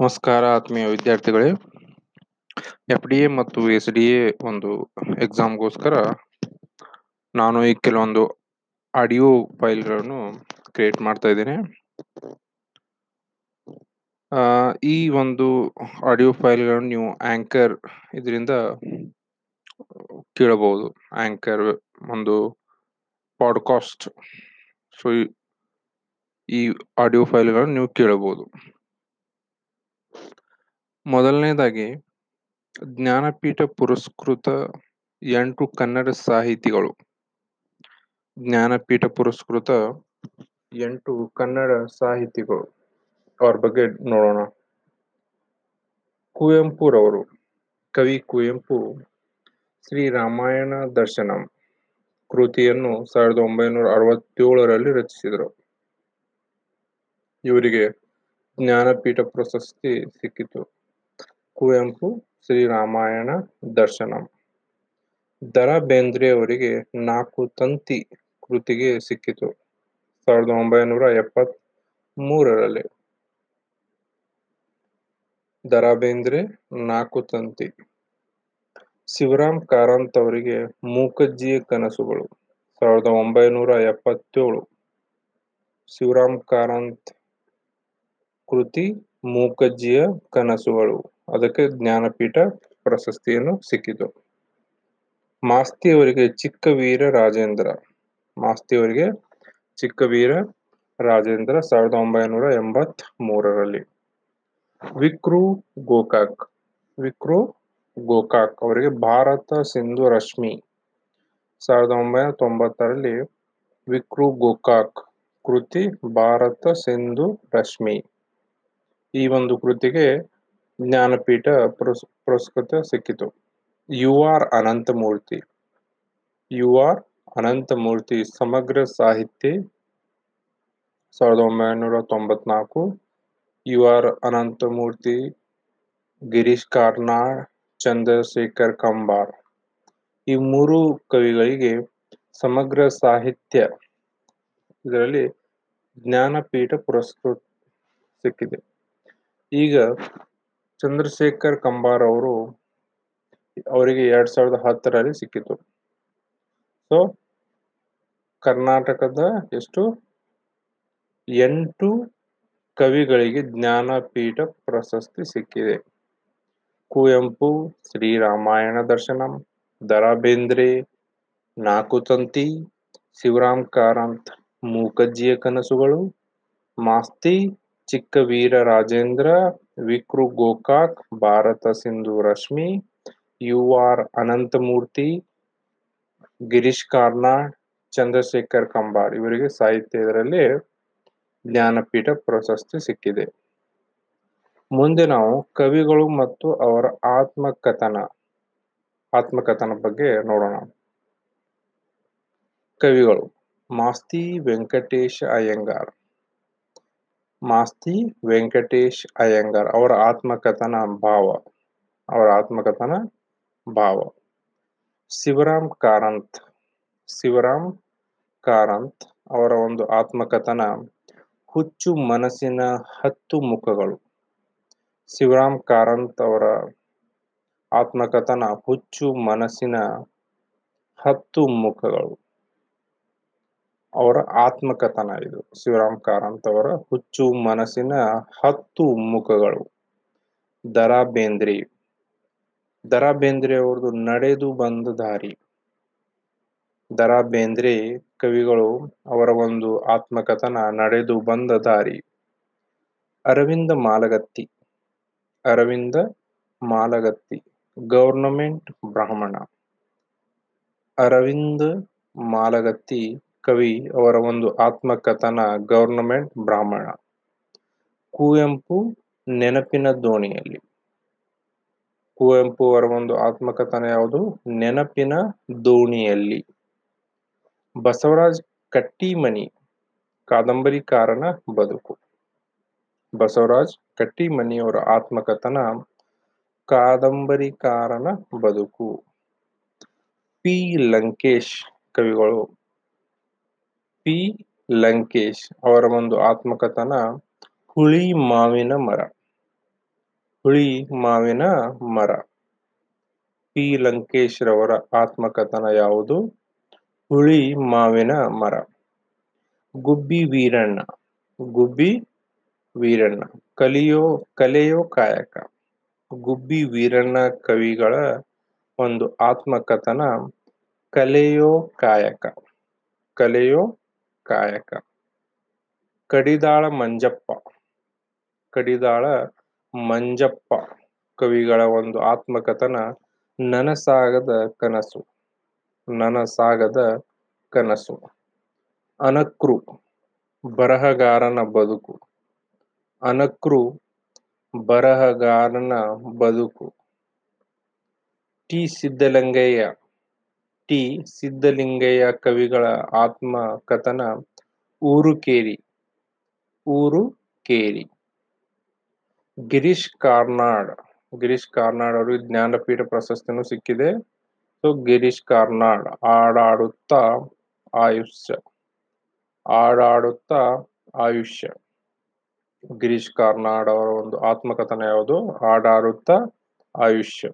ನಮಸ್ಕಾರ, ಆತ್ಮೀಯ ವಿದ್ಯಾರ್ಥಿಗಳೇ. ಎಫ್ ಡಿ ಎ ಮತ್ತು ಎಸ್ ಡಿ ಎ ಒಂದು ಎಕ್ಸಾಮ್ಗೋಸ್ಕರ ನಾನು ಈ ಕೆಲವೊಂದು ಆಡಿಯೋ ಫೈಲ್ಗಳನ್ನು ಕ್ರಿಯೇಟ್ ಮಾಡ್ತಾ ಇದ್ದೇನೆ. ಈ ಒಂದು ಆಡಿಯೋ ಫೈಲ್ಗಳನ್ನು ನೀವು ಆಂಕರ್ ಇದರಿಂದ ಕೇಳಬಹುದು. ಆಂಕರ್ ಒಂದು ಪಾಡ್ಕಾಸ್ಟ್ ಸೊ ಈ ಆಡಿಯೋ ಫೈಲ್ಗಳನ್ನು ನೀವು ಕೇಳಬಹುದು. ಮೊದಲನೇದಾಗಿ, ಜ್ಞಾನಪೀಠ ಪುರಸ್ಕೃತ ಎಂಟು ಕನ್ನಡ ಸಾಹಿತಿಗಳು. ಜ್ಞಾನಪೀಠ ಪುರಸ್ಕೃತ ಎಂಟು ಕನ್ನಡ ಸಾಹಿತಿಗಳು. ಅವ್ರ ಬಗ್ಗೆ ನೋಡೋಣ. ಕುವೆಂಪುರವರು, ಕವಿ ಕುವೆಂಪು, ಶ್ರೀ ರಾಮಾಯಣ ದರ್ಶನಂ, ಕೃತಿಯನ್ನು ಸಾವಿರದ ಒಂಬೈನೂರ ಅರವತ್ತೇಳರಲ್ಲಿ ರಚಿಸಿದರು. ಇವರಿಗೆ ಜ್ಞಾನಪೀಠ ಪ್ರಶಸ್ತಿ ಸಿಕ್ಕಿತು. ಕುವೆಂಪು ಶ್ರೀ ರಾಮಾಯಣ ದರ್ಶನಂ. ದರ ಬೇಂದ್ರೆಯವರಿಗೆ ನಾಲ್ಕು ತಂತಿ ಕೃತಿಗೆ ಸಿಕ್ಕಿತು. ಸಾವಿರದ ಒಂಬೈನೂರ ಎಪ್ಪತ್ತ್ ಮೂರರಲ್ಲಿ ದರ ಬೇಂದ್ರೆ ನಾಲ್ಕು ತಂತಿ. ಶಿವರಾಮ್ ಕಾರಂತ್ ಅವರಿಗೆ ಮೂಕಜ್ಜಿಯ ಕನಸುಗಳು. ಸಾವಿರದ ಒಂಬೈನೂರ ಎಪ್ಪತ್ತೇಳು. ಶಿವರಾಮ್ ಕಾರಂತ್ ಕೃತಿ ಮೂಕಜ್ಜಿಯ ಕನಸುಗಳು. ಅದಕ್ಕೆ ಜ್ಞಾನಪೀಠ ಪ್ರಶಸ್ತಿಯನ್ನು ಸಿಕ್ಕಿತು. ಮಾಸ್ತಿ ಅವರಿಗೆ ಚಿಕ್ಕವೀರ ರಾಜೇಂದ್ರ. ಮಾಸ್ತಿ ಅವರಿಗೆ ಚಿಕ್ಕವೀರ ರಾಜೇಂದ್ರ ಸಾವಿರದ ಒಂಬೈನೂರ ಎಂಬತ್ತ್ ಮೂರರಲ್ಲಿ ವಿಕ್ರು ಗೋಕಾಕ್. ವಿಕ್ರು ಗೋಕಾಕ್ ಅವರಿಗೆ ಭಾರತ ಸಿಂಧು ರಶ್ಮಿ. ಸಾವಿರದ ಒಂಬೈನೂರ ತೊಂಬತ್ತರಲ್ಲಿ ವಿಕ್ರು ಗೋಕಾಕ್ ಕೃತಿ ಭಾರತ ಸಿಂಧು ರಶ್ಮಿ. ಈ ಒಂದು ಕೃತಿಗೆ ಜ್ಞಾನಪೀಠ ಪುರಸ್, ಪುರಸ್ಕೃತ ಸಿಕ್ಕಿತು. You are Ananthamurthy. You are Ananthamurthy ಸಮಗ್ರ ಸಾಹಿತ್ಯ, ಸಾವಿರದ ಒಂಬೈನೂರ ತೊಂಬತ್ನಾಲ್ಕು. You are Ananthamurthy Girish Karnad, Chandrashekhar Kambar. ಈ ಮೂರು ಕವಿಗಳಿಗೆ ಸಮಗ್ರ ಸಾಹಿತ್ಯ, ಇದರಲ್ಲಿ ಜ್ಞಾನಪೀಠ ಪುರಸ್ಕೃತ ಸಿಕ್ಕಿದೆ. ಈಗ ಚಂದ್ರಶೇಖರ್ ಕಂಬಾರ್ ಅವರು ಅವರಿಗೆ ಎರಡ್ ಸಾವಿರದ ಹತ್ತರಲ್ಲಿ ಸಿಕ್ಕಿತು. ಸೊ ಕರ್ನಾಟಕದ ಎಷ್ಟು? ಎಂಟು ಕವಿಗಳಿಗೆ ಜ್ಞಾನಪೀಠ ಪ್ರಶಸ್ತಿ ಸಿಕ್ಕಿದೆ. ಕುವೆಂಪು ಶ್ರೀ ರಾಮಾಯಣ ದರ್ಶನಂ ದರಾ ಬೇಂದ್ರೆ ನಾಕುತಂತಿ ಶಿವರಾಮ್ ಕಾರಂತ್, ಮೂಕಜ್ಜಿಯ ಕನಸುಗಳು, ಮಾಸ್ತಿ ಚಿಕ್ಕವೀರ ರಾಜೇಂದ್ರ, ವಿಕ್ರು ಗೋಕಾಕ್, ಭಾರತ ಸಿಂಧು ರಶ್ಮಿ, ಯು ಆರ್ ಅನಂತಮೂರ್ತಿ, ಗಿರೀಶ್ ಕಾರ್ನಾಡ್ ಚಂದ್ರಶೇಖರ್ ಕಂಬಾರ್. ಇವರಿಗೆ ಸಾಹಿತ್ಯ ಇದರಲ್ಲಿ ಜ್ಞಾನಪೀಠ ಪ್ರಶಸ್ತಿ ಸಿಕ್ಕಿದೆ. ಮುಂದೆ ನಾವು ಕವಿಗಳು ಮತ್ತು ಅವರ ಆತ್ಮಕಥನ ಆತ್ಮಕಥನ ಬಗ್ಗೆ ನೋಡೋಣ. ಕವಿಗಳು ಮಾಸ್ತಿ ವೆಂಕಟೇಶ ಅಯ್ಯಂಗಾರ್. ಮಾಸ್ತಿ, ವೆಂಕಟೇಶ್, ಅಯ್ಯಂಗಾರ್ ಅವರ ಆತ್ಮಕಥನ ಭಾವ, ಅವರ ಆತ್ಮಕಥನ ಭಾವ. ಶಿವರಾಮ್ ಕಾರಂತ್ ಶಿವರಾಮ್ ಕಾರಂತ್ ಅವರ ಒಂದು ಆತ್ಮಕಥನ ಹುಚ್ಚು ಮನಸ್ಸಿನ ಹತ್ತು ಮುಖಗಳು. ಶಿವರಾಮ್ ಕಾರಂತ್ ಅವರ ಆತ್ಮಕಥನ ಹುಚ್ಚು ಮನಸ್ಸಿನ ಹತ್ತು ಮುಖಗಳು. ಅವರ ಆತ್ಮಕಥನ ಇದು. ಶಿವರಾಮ್ ಕಾರಂತ್ ಅವರ ಹುಚ್ಚು ಮನಸ್ಸಿನ ಹತ್ತು ಮುಖಗಳು. ದರಾ ಬೇಂದ್ರಿ ದರಾ ಬೇಂದ್ರೆ ಅವ್ರದ್ದು ನಡೆದು ಬಂದ ದಾರಿ. ದರಾ ಬೇಂದ್ರೆ ಕವಿಗಳು ಅವರ ಒಂದು ಆತ್ಮಕಥನ ನಡೆದು ಬಂದ ದಾರಿ. ಅರವಿಂದ ಮಾಲಗತ್ತಿ. ಅರವಿಂದ ಮಾಲಗತ್ತಿ ಗವರ್ನಮೆಂಟ್ ಬ್ರಾಹ್ಮಣ. ಅರವಿಂದ ಮಾಲಗತ್ತಿ ಕವಿ ಅವರ ಒಂದು ಆತ್ಮಕಥನ ಗವರ್ನಮೆಂಟ್ ಬ್ರಾಹ್ಮಣ. ಕುವೆಂಪು ನೆನಪಿನ ದೋಣಿಯಲ್ಲಿ. ಕುವೆಂಪು ಅವರ ಒಂದು ಆತ್ಮಕಥನ ಯಾವುದು? ನೆನಪಿನ ದೋಣಿಯಲ್ಲಿ. ಬಸವರಾಜ್ ಕಟ್ಟಿಮನಿ ಕಾದಂಬರಿಕಾರನ ಬದುಕು. ಬಸವರಾಜ್ ಕಟ್ಟಿಮನಿಯವರ ಆತ್ಮಕಥನ ಕಾದಂಬರಿಕಾರನ ಬದುಕು. ಪಿ. ಲಂಕೇಶ್ ಕವಿಗಳು ಪಿ. ಲಂಕೇಶ್ ಅವರ ಒಂದು ಆತ್ಮಕಥನ, ಹುಳಿ ಮಾವಿನ ಮರ. ಹುಳಿ ಮಾವಿನ ಮರ. ಪಿ. ಲಂಕೇಶ್ ರವರ ಆತ್ಮಕಥನ ಯಾವುದು? ಹುಳಿ ಮಾವಿನ ಮರ. ಗುಬ್ಬಿ ವೀರಣ್ಣ. ಗುಬ್ಬಿ ವೀರಣ್ಣ. ಕಲಿಯೋ, ಕಲೆಯೋ ಕಾಯಕ. ಗುಬ್ಬಿ ವೀರಣ್ಣ ಕವಿಗಳ ಒಂದು ಆತ್ಮಕಥನ, ಕಲೆಯೋ ಕಾಯಕ. ಕಲೆಯೋ ಕಾಯಕ ಕಡಿದಾಳ ಮಂಜಪ್ಪ. ಕಡಿದಾಳ ಮಂಜಪ್ಪ ಕವಿಗಳ ಒಂದು ಆತ್ಮಕಥನ ನನಸಾಗದ ಕನಸು. ನನಸಾಗದ ಕನಸು. ಅನಕೃ ಬರಹಗಾರನ ಬದುಕು. ಅನಕೃ ಬರಹಗಾರನ ಬದುಕು. ಟಿ. ಸಿದ್ದಲಿಂಗಯ್ಯ ಟಿ ಸಿದ್ಧಲಿಂಗಯ್ಯ ಕವಿಗಳ ಆತ್ಮಕಥನ ಊರು ಕೇರಿ ಊರು ಕೇರಿ ಗಿರೀಶ್ ಕಾರ್ನಾಡ್. ಗಿರೀಶ್ ಕಾರ್ನಾಡ್ ಅವರು ಜ್ಞಾನಪೀಠ ಪ್ರಶಸ್ತಿನೂ ಸಿಕ್ಕಿದೆ. ಸೊ ಗಿರೀಶ್ ಕಾರ್ನಾಡ್ ಆಡಾಡುತ್ತಾ ಆಯುಷ್ಯ. ಆಡಾಡುತ್ತಾ ಆಯುಷ್ಯ. ಗಿರೀಶ್ ಕಾರ್ನಾಡ್ ಅವರ ಒಂದು ಆತ್ಮಕಥನ ಯಾವುದು? ಆಡಾಡುತ್ತಾ ಆಯುಷ್ಯ.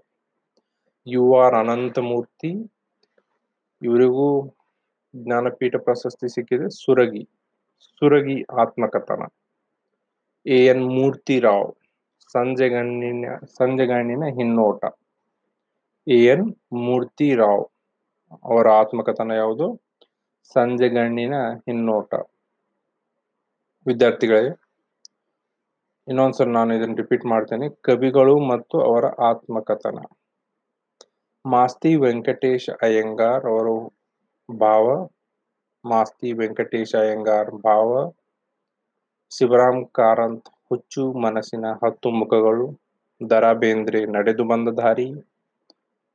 ಯು ಆರ್ ಅನಂತಮೂರ್ತಿ ಇವರಿಗೂ ಜ್ಞಾನಪೀಠ ಪ್ರಶಸ್ತಿ ಸಿಕ್ಕಿದೆ. ಸುರಗಿ ಸುರಗಿ ಆತ್ಮಕಥನ. A. N. Murthy Rao, Sanjegannina Sanjegannina Hinnota. A. N. Murthyrao, ಅವರ ಆತ್ಮಕಥನ ಯಾವುದು? ಸಂಜೆಗಣ್ಣಿನ ಹಿನ್ನೋಟ. ವಿದ್ಯಾರ್ಥಿಗಳೇ ಇನ್ನೊಂದ್ಸಲ ನಾನು ಇದನ್ನು ರಿಪೀಟ್ ಮಾಡ್ತೇನೆ. ಕವಿಗಳು ಮತ್ತು ಅವರ ಆತ್ಮಕಥನ. ಮಾಸ್ತಿ ವೆಂಕಟೇಶ್ ಅಯ್ಯಂಗಾರ್ ಅವರು ಭಾವ. ಮಾಸ್ತಿ ವೆಂಕಟೇಶ್ ಅಯ್ಯಂಗಾರ್ ಭಾವ. ಶಿವರಾಮ್ ಕಾರಂತ್ ಹುಚ್ಚು ಮನಸ್ಸಿನ ಹತ್ತು ಮುಖಗಳು. ದರಾ ಬೇಂದ್ರೆ ನಡೆದು ಬಂದ ದಾರಿ.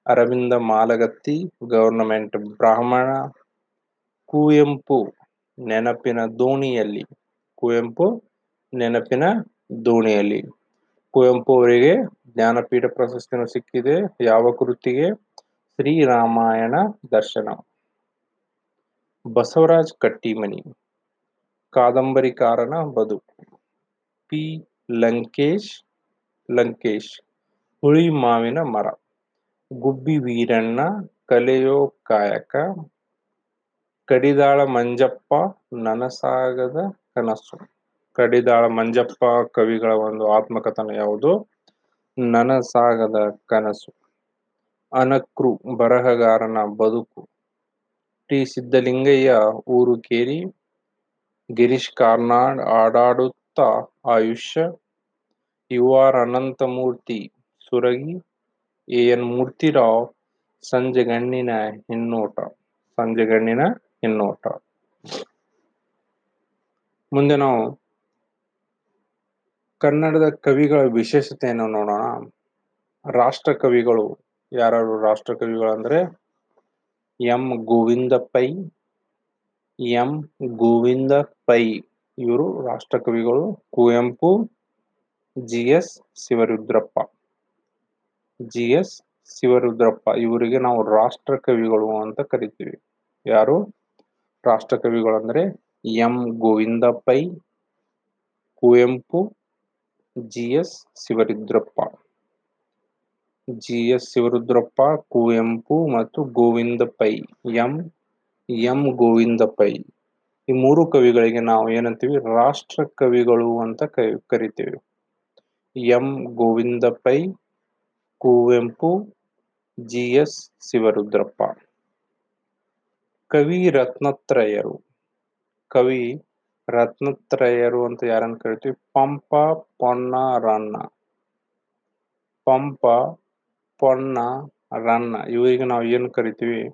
ಅರವಿಂದ ಮಾಲಗತ್ತಿ ಗವರ್ನಮೆಂಟ್ ಬ್ರಾಹ್ಮಣ. ಕುವೆಂಪು ನೆನಪಿನ ದೋಣಿಯಲ್ಲಿ. ಕುವೆಂಪು ನೆನಪಿನ ದೋಣಿಯಲ್ಲಿ. ಕುವೆಂಪು ಅವರಿಗೆ ಜ್ಞಾನಪೀಠ ಪ್ರಶಸ್ತಿಯನ್ನು ಸಿಕ್ಕಿದೆ. ಯಾವ ಕೃತಿಗೆ? ಶ್ರೀರಾಮಾಯಣ ದರ್ಶನ. ಬಸವರಾಜ್ ಕಟ್ಟಿಮನಿ. ಕಾದಂಬರಿಕಾರನ ಬದು ಪಿ. ಲಂಕೇಶ್ ಲಂಕೇಶ್. ಹುಳಿ ಮಾವಿನ ಮರ. ಗುಬ್ಬಿ ವೀರಣ್ಣ, ಕಲೆಯೋ ಕಾಯಕ. ಕಡಿದಾಳ ಮಂಜಪ್ಪ, ನನಸಾಗದ ಕನಸು. ಕಡಿದಾಳ ಮಂಜಪ್ಪ ಕವಿಗಳ ಒಂದು ಆತ್ಮಕಥನ ಯಾವುದು? ನನಸಾಗದ ಕನಸು, ಅನಕ್ರು ಬರಹಗಾರನ ಬದುಕು, ಟಿ ಸಿದ್ದಲಿಂಗಯ್ಯ ಊರು ಕೇರಿ, Girish Karnad Aadaaduta Aayushya U R Ananthamurthy Suragi A N Murthy Rao Sanjegannina Hinnota Sanjegannina Hinnota ಮುಂದೆ ನಾವು ಕನ್ನಡದ ಕವಿಗಳ ವಿಶೇಷತೆಯನ್ನು ನೋಡೋಣ. ರಾಷ್ಟ್ರ ಕವಿಗಳು ಯಾರು ರಾಷ್ಟ್ರ ಕವಿಗಳಂದ್ರೆ ಎಂ. ಗೋವಿಂದ ಪೈ ಎಂ. ಗೋವಿಂದ ಪೈ ಇವರು ರಾಷ್ಟ್ರ ಕವಿಗಳು Kuvempu G S Shivarudrappa. G S Shivarudrappa, ಇವರಿಗೆ ನಾವು ರಾಷ್ಟ್ರ ಕವಿಗಳು ಅಂತ ಕರಿತೀವಿ. ಯಾರು? ರಾಷ್ಟ್ರ ಕವಿಗಳು ಅಂದ್ರೆ M. Govinda Pai Kuvempu G S Shivarudrappa. G S Shivarudrappa, Kuvempu ಮತ್ತು ಗೋವಿಂದ ಪೈ ಎಂ ಎಂ ಗೋವಿಂದ ಪೈ ಈ ಮೂರು ಕವಿಗಳಿಗೆ ನಾವು ಏನಂತೀವಿ? ರಾಷ್ಟ್ರ ಕವಿಗಳು ಅಂತ ಕರಿತೀವಿ. M Govinda Pai Kuvempu G S Shivarudrappa. ಕವಿ ರತ್ನತ್ರಯರು. ಕವಿ ರತ್ನತ್ರಯರು ಅಂತ ಯಾರನ್ನ ಕರಿತೀವಿ? ಪಂಪ ಪೊನ್ನ ರನ್ನ. ಪಂಪ ಪೊನ್ನ ರನ್ನ. ಇವರಿಗೆ ನಾವು ಏನು ಕರಿತೀವಿ?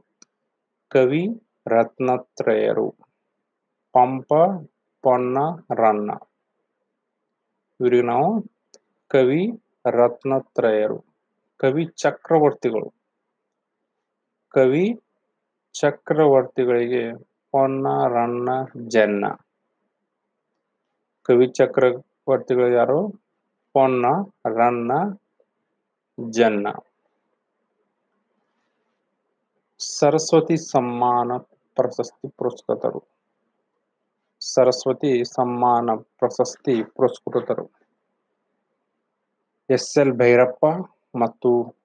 ಕವಿ ರತ್ನತ್ರಯರು. ಪಂಪ ಪೊನ್ನ ರನ್ನ. ಇವರಿಗೆ ನಾವು ಕವಿ ರತ್ನತ್ರಯರು. ಕವಿ ಚಕ್ರವರ್ತಿಗಳು. ಕವಿ ಚಕ್ರವರ್ತಿಗಳಿಗೆ ಪೊನ್ನ, ರನ್ನ, ಜನ್ನ. ಕವಿ ಚಕ್ರವರ್ತಿಗಳು ಯಾರು? ಪೊನ್ನ, ರನ್ನ, ಜನ್ನ. ಸರಸ್ವತಿ ಸಮ್ಮಾನ ಪ್ರಶಸ್ತಿ ಪುರಸ್ಕೃತರು. ಸರಸ್ವತಿ ಸಮ್ಮಾನ ಪ್ರಶಸ್ತಿ ಪುರಸ್ಕೃತರು. ಎಸ್ ಎಲ್ ಭೈರಪ್ಪ ಮತ್ತು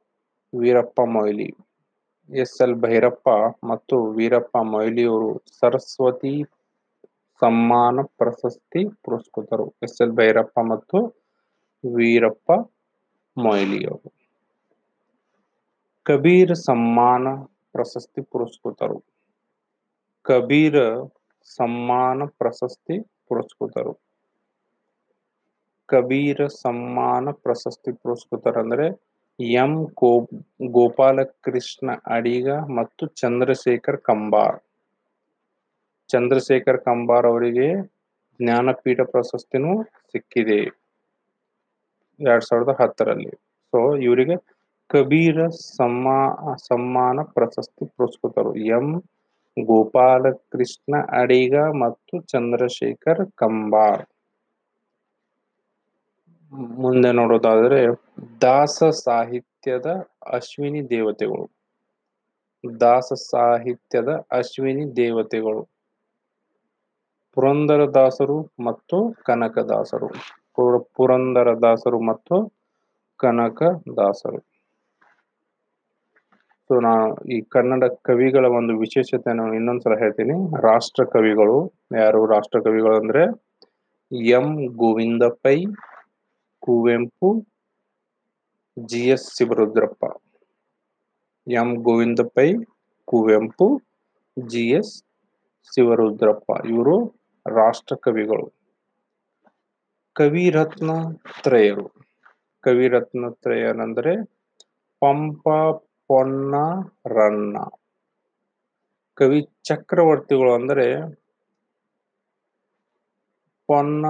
ವೀರಪ್ಪ ಮೊಯ್ಲಿ. ಎಸ್ ಎಲ್ ಭೈರಪ್ಪ ಮತ್ತು ವೀರಪ್ಪ ಮೊಯ್ಲಿಯವರು ಸರಸ್ವತಿ ಸಮ್ಮಾನ ಪ್ರಶಸ್ತಿ ಪುರಸ್ಕೃತರು ಎಸ್ ಎಲ್ ಭೈರಪ್ಪ ಮತ್ತು ವೀರಪ್ಪ ಮೊಯ್ಲಿಯವರು ಕಬೀರ್ ಸಮ್ಮಾನ ಪ್ರಶಸ್ತಿ ಪುರಸ್ಕೃತರು. ಕಬೀರ್ ಸಮ್ಮಾನ ಪ್ರಶಸ್ತಿ ಪುರಸ್ಕೃತರು. ಕಬೀರ ಸಮ್ಮಾನ ಪ್ರಶಸ್ತಿ ಪುರಸ್ಕೃತರಂದ್ರೆ ಎಂ ಗೋ ಗೋಪಾಲಕೃಷ್ಣ ಅಡಿಗ ಮತ್ತು ಚಂದ್ರಶೇಖರ್ ಕಂಬಾರ್. ಚಂದ್ರಶೇಖರ್ ಕಂಬಾರ್ ಅವರಿಗೆ ಜ್ಞಾನಪೀಠ ಪ್ರಶಸ್ತಿನೂ ಸಿಕ್ಕಿದೆ. ಎರಡ್ ಸಾವಿರದ ಹತ್ತರಲ್ಲಿ. ಸೊ ಇವರಿಗೆ ಕಬೀರ ಸಮ್ಮಾ, ಸಮ್ಮಾನ ಪ್ರಶಸ್ತಿ ಪುರಸ್ಕೃತರು. ಎಂ. ಗೋಪಾಲಕೃಷ್ಣ ಅಡಿಗ ಮತ್ತು ಚಂದ್ರಶೇಖರ್ ಕಂಬಾರ್. ಮುಂದೆ ನೋಡೋದಾದರೆ ದಾಸ ಸಾಹಿತ್ಯದ ಅಶ್ವಿನಿ ದೇವತೆಗಳು. ದಾಸ ಸಾಹಿತ್ಯದ ಅಶ್ವಿನಿ ದೇವತೆಗಳು. ಪುರಂದರದಾಸರು ಮತ್ತು ಕನಕದಾಸರು. ಪುರ- ಪುರಂದರದಾಸರು ಮತ್ತು ಕನಕದಾಸರು. ಸೊ ನಾ ಈ ಕನ್ನಡ ಕವಿಗಳ ಒಂದು ವಿಶೇಷತೆಯನ್ನು ಇನ್ನೊಂದ್ಸಲ ಹೇಳ್ತೀನಿ. ರಾಷ್ಟ್ರ ಕವಿಗಳು ಯಾರು ರಾಷ್ಟ್ರ ಕವಿಗಳು ಅಂದ್ರೆ M. Govinda Pai Kuvempu G S Shivarudrappa. M. Govinda Pai Kuvempu G S Shivarudrappa. ಇವರು ರಾಷ್ಟ್ರ ಕವಿಗಳು ಕವಿರತ್ನ ತ್ರಯರು. ಕವಿರತ್ನ ತ್ರಯರಂದ್ರೆ ಪಂಪ ಪೊನ್ನ ರನ್ನ ಕವಿ ಚಕ್ರವರ್ತಿಗಳು ಅಂದರೆ ಪೊನ್ನ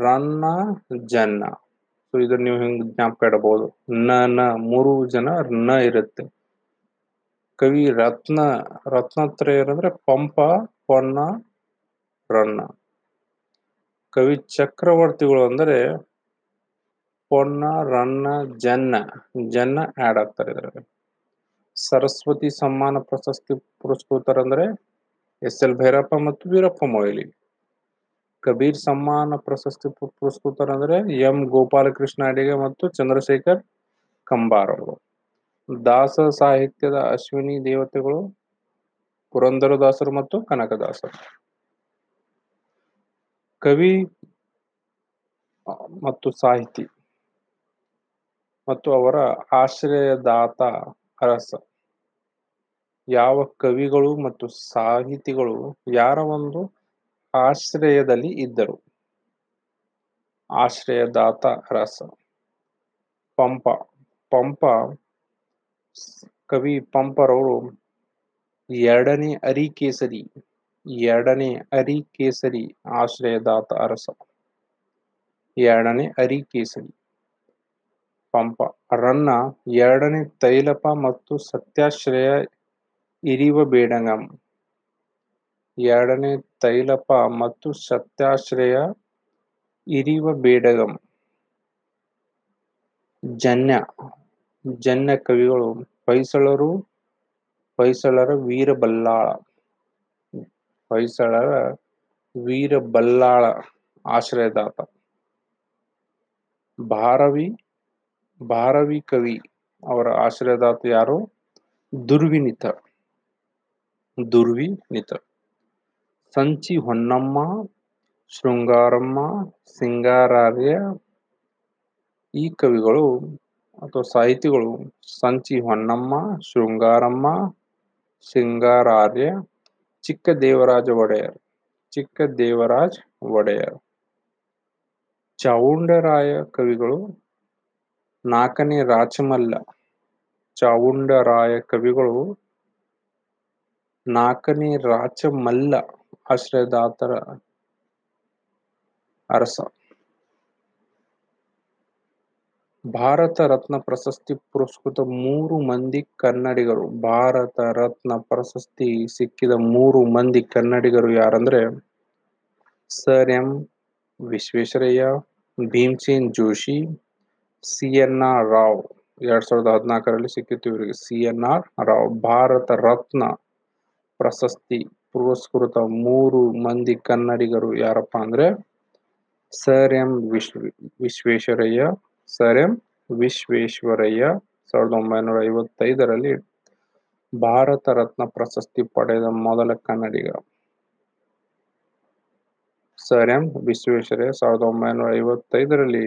ರನ್ನ ಜನ್ನ. ಸೊ ಇದನ್ನ ನೀವು ಹಿಂಗ್ ಜ್ಞಾಪಕ ಇಡಬಹುದು ನ ನ, ಮೂರು ಜನ ನ ಇರುತ್ತೆ. ಕವಿ ರತ್ನ ರತ್ನತ್ರಯರಂದ್ರೆ ಪಂಪ ಪೊನ್ನ ರನ್ನ ಕವಿ ಚಕ್ರವರ್ತಿಗಳು ಅಂದರೆ ಪೊನ್ನ, ರನ್ನ, ಜನ್ನ. ಜನ್ನ ಆಡ್ ಆಗ್ತಾರೆ ಇದರಲ್ಲಿ. ಸರಸ್ವತಿ ಸಮ್ಮಾನ ಪ್ರಶಸ್ತಿ ಪುರಸ್ಕೃತರಂದ್ರೆ ಎಸ್ ಎಲ್ ಭೈರಪ್ಪ ಮತ್ತು ವೀರಪ್ಪ ಮೊಯ್ಲಿ. ಕಬೀರ್ ಸಮ್ಮಾನ ಪ್ರಶಸ್ತಿ ಪುರಸ್ಕೃತರಂದರೆ ಎಂ ಗೋಪಾಲಕೃಷ್ಣ ಅಡಿಗೆ ಮತ್ತು ಚಂದ್ರಶೇಖರ್ ಕಂಬಾರ್ ದಾಸ ಸಾಹಿತ್ಯದ ಅಶ್ವಿನಿ ದೇವತೆಗಳು ಪುರಂದರದಾಸರು ಮತ್ತು ಕನಕದಾಸರು. ಕವಿ ಮತ್ತು ಸಾಹಿತಿ, ಮತ್ತು ಅವರ ಆಶ್ರಯದಾತ ಅರಸ. ಯಾವ ಕವಿಗಳು ಮತ್ತು ಸಾಹಿತಿಗಳು ಯಾರ ಒಂದು ಆಶ್ರಯದಲ್ಲಿ ಇದ್ದರು? ಆಶ್ರಯದಾತ ಅರಸ. ಪಂಪ. ಪಂಪ ಕವಿ ಪಂಪರವರು ಎರಡನೇ ಅರಿಕೇಸರಿ ಎರಡನೇ ಅರಿಕೇಸರಿ ಆಶ್ರಯದಾತ ಅರಸ. ಎರಡನೇ ಅರಿಕೇಸರಿ ಪಂಪ. ರನ್ನ ಎರಡನೇ ತೈಲಪ ಮತ್ತು ಸತ್ಯಾಶ್ರಯ ಇರಿವ ಬೇಡಂಗಂ. ಎರಡನೇ ತೈಲಪ ಮತ್ತು ಸತ್ಯಾಶ್ರಯ ಇರಿವ ಬೇಡಗಂ. ಜನ್ಯ. ಜನ್ಯ ಕವಿಗಳು, ಹೊಯ್ಸಳರು, ಹೊಯ್ಸಳರ ವೀರಬಲ್ಲಾಳ. ಹೊಯ್ಸಳರ ವೀರಬಲ್ಲಾಳ ಆಶ್ರಯದಾತ. ಭಾರವಿ ಭಾರವಿ ಕವಿ ಅವರ ಆಶ್ರಯದಾತ ಯಾರು? ದುರ್ವಿನಿತ. ದುರ್ವಿನಿತ. ಸಂಚಿ ಹೊನ್ನಮ್ಮ, ಶೃಂಗಾರಮ್ಮ, ಸಿಂಗಾರಾರ್ಯ ಈ ಕವಿಗಳು ಅಥವಾ ಸಾಹಿತಿಗಳು ಸಂಚಿ ಹೊನ್ನಮ್ಮ, ಶೃಂಗಾರಮ್ಮ, ಸಿಂಗಾರಾರ್ಯ ಚಿಕ್ಕ ದೇವರಾಜ ಒಡೆಯರ್, ಚಿಕ್ಕ ದೇವರಾಜ್ ಒಡೆಯರ್. ಚಾವುಂಡರಾಯ ಕವಿಗಳು ನಾಲ್ಕನೇ ರಾಚಮಲ್ಲ ಚಾವುಂಡರಾಯ ಕವಿಗಳು ನಾಲ್ಕನೇ ರಾಚಮಲ್ಲ ಆಶ್ರಯದಾತರ ಅರಸ. ಭಾರತ ರತ್ನ ಪ್ರಶಸ್ತಿ ಪುರಸ್ಕೃತ ಮೂರು ಮಂದಿ ಕನ್ನಡಿಗರು. ಭಾರತ ರತ್ನ ಪ್ರಶಸ್ತಿ ಸಿಕ್ಕಿದ ಮೂರು ಮಂದಿ ಕನ್ನಡಿಗರು ಯಾರಂದ್ರೆ sir M Visvesvaraya, Bhimsen Joshi, C N R Rao. ಎರಡ್ ಸಾವಿರದ ಹದಿನಾಲ್ಕರಲ್ಲಿ ಸಿಕ್ಕಿತ್ತು ಇವರಿಗೆ C N R Rao. Bharat Ratna ಪ್ರಶಸ್ತಿ ಪುರಸ್ಕೃತ ಮೂರು ಮಂದಿ ಕನ್ನಡಿಗರು ಯಾರಪ್ಪ ಅಂದ್ರೆ ಸರ್ ಎಂ ವಿಶ್ವ ವಿಶ್ವೇಶ್ವರಯ್ಯ ಸರ್ ಎಂ ವಿಶ್ವೇಶ್ವರಯ್ಯ ಸಾವಿರದ ಒಂಬೈನೂರ ಐವತ್ತೈದರಲ್ಲಿ ಭಾರತ ರತ್ನ ಪ್ರಶಸ್ತಿ ಪಡೆದ ಮೊದಲ ಕನ್ನಡಿಗ. ಸರ್ ಎಂ ವಿಶ್ವೇಶ್ವರಯ್ಯ ಸಾವಿರದ ಒಂಬೈನೂರ ಐವತ್ತೈದರಲ್ಲಿ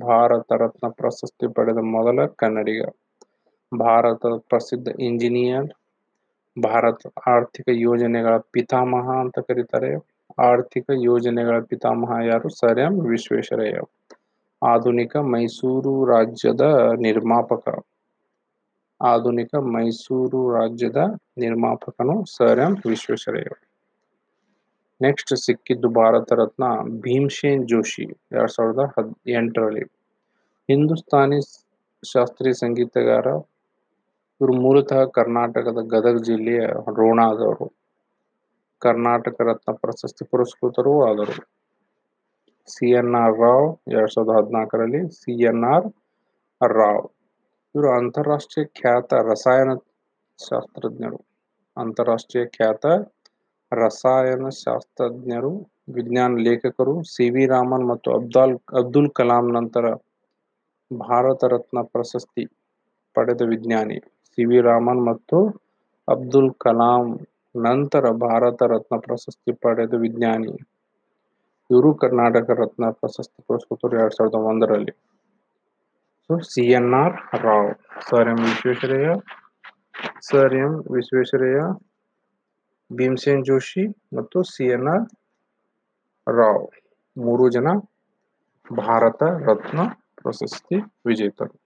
ಭಾರತ ರತ್ನ ಪ್ರಶಸ್ತಿ ಪಡೆದ ಮೊದಲ ಕನ್ನಡಿಗ. ಭಾರತದ ಪ್ರಸಿದ್ಧ ಇಂಜಿನಿಯರ್, ಭಾರತ ಆರ್ಥಿಕ ಯೋಜನೆಗಳ ಪಿತಾಮಹ ಅಂತ ಕರೀತಾರೆ. ಆರ್ಥಿಕ ಯೋಜನೆಗಳ ಪಿತಾಮಹ ಯಾರು? Sir M Visvesvaraya. ಆಧುನಿಕ ಮೈಸೂರು ರಾಜ್ಯದ ನಿರ್ಮಾಪಕ. ಆಧುನಿಕ ಮೈಸೂರು ರಾಜ್ಯದ ನಿರ್ಮಾಪಕನು ಸರ್ ಎಂ ವಿಶ್ವೇಶ್ವರಯ್ಯ ನೆಕ್ಸ್ಟ್ ಸಿಕ್ಕಿದ್ದು ಭಾರತ ರತ್ನ ಭೀಮ್ಸೇನ್ ಜೋಶಿ ಎರಡ್ ಸಾವಿರದ ಹದ್ ಎಂಟರಲ್ಲಿ ಹಿಂದೂಸ್ತಾನಿ ಶಾಸ್ತ್ರೀಯ ಸಂಗೀತಗಾರ. ಇವರು ಮೂಲತಃ ಕರ್ನಾಟಕದ ಗದಗ ಜಿಲ್ಲೆಯ ರೋಣಾದವರು. ಕರ್ನಾಟಕ ರತ್ನ ಪ್ರಶಸ್ತಿ ಪುರಸ್ಕೃತರೂ ಆದರು. ಸಿ ಎನ್ ಆರ್ ರಾವ್ ಎರಡ್ ಸಾವಿರದ ಹದಿನಾಲ್ಕರಲ್ಲಿ ಸಿ ಎನ್ ಆರ್ ರಾವ್ ಇವರು ಅಂತಾರಾಷ್ಟ್ರೀಯ ಖ್ಯಾತ ರಸಾಯನ ಶಾಸ್ತ್ರಜ್ಞರು ಅಂತಾರಾಷ್ಟ್ರೀಯ ಖ್ಯಾತ ರಸಾಯನ ಶಾಸ್ತ್ರಜ್ಞರು ವಿಜ್ಞಾನ ಲೇಖಕರು ಸಿ ವಿ ರಾಮನ್ ಮತ್ತು ಅಬ್ದಾಲ್, ಅಬ್ದುಲ್ ಕಲಾಂ ನಂತರ ಭಾರತ ರತ್ನ ಪ್ರಶಸ್ತಿ ಪಡೆದ ವಿಜ್ಞಾನಿ ಸಿ ವಿ ರಾಮನ್ ಮತ್ತು ಅಬ್ದುಲ್ ಕಲಾಂ ನಂತರ ಭಾರತ ರತ್ನ ಪ್ರಶಸ್ತಿ ಪಡೆದ ವಿಜ್ಞಾನಿ ಇವರು ಕರ್ನಾಟಕ ರತ್ನ ಪ್ರಶಸ್ತಿ ಪುರಸ್ಕೃತರು ಎರಡ್ ಸಾವಿರದ ಒಂದರಲ್ಲಿ. So C N R Rao sir M Visvesvaraya. Sir M Visvesvaraya. Bhimsen Joshi ಮತ್ತು ಸಿ ಎನ್ ಆರ್ ರಾವ್ ಮೂರು ಜನ ಭಾರತ ರತ್ನ ಪ್ರಶಸ್ತಿ ವಿಜೇತರು.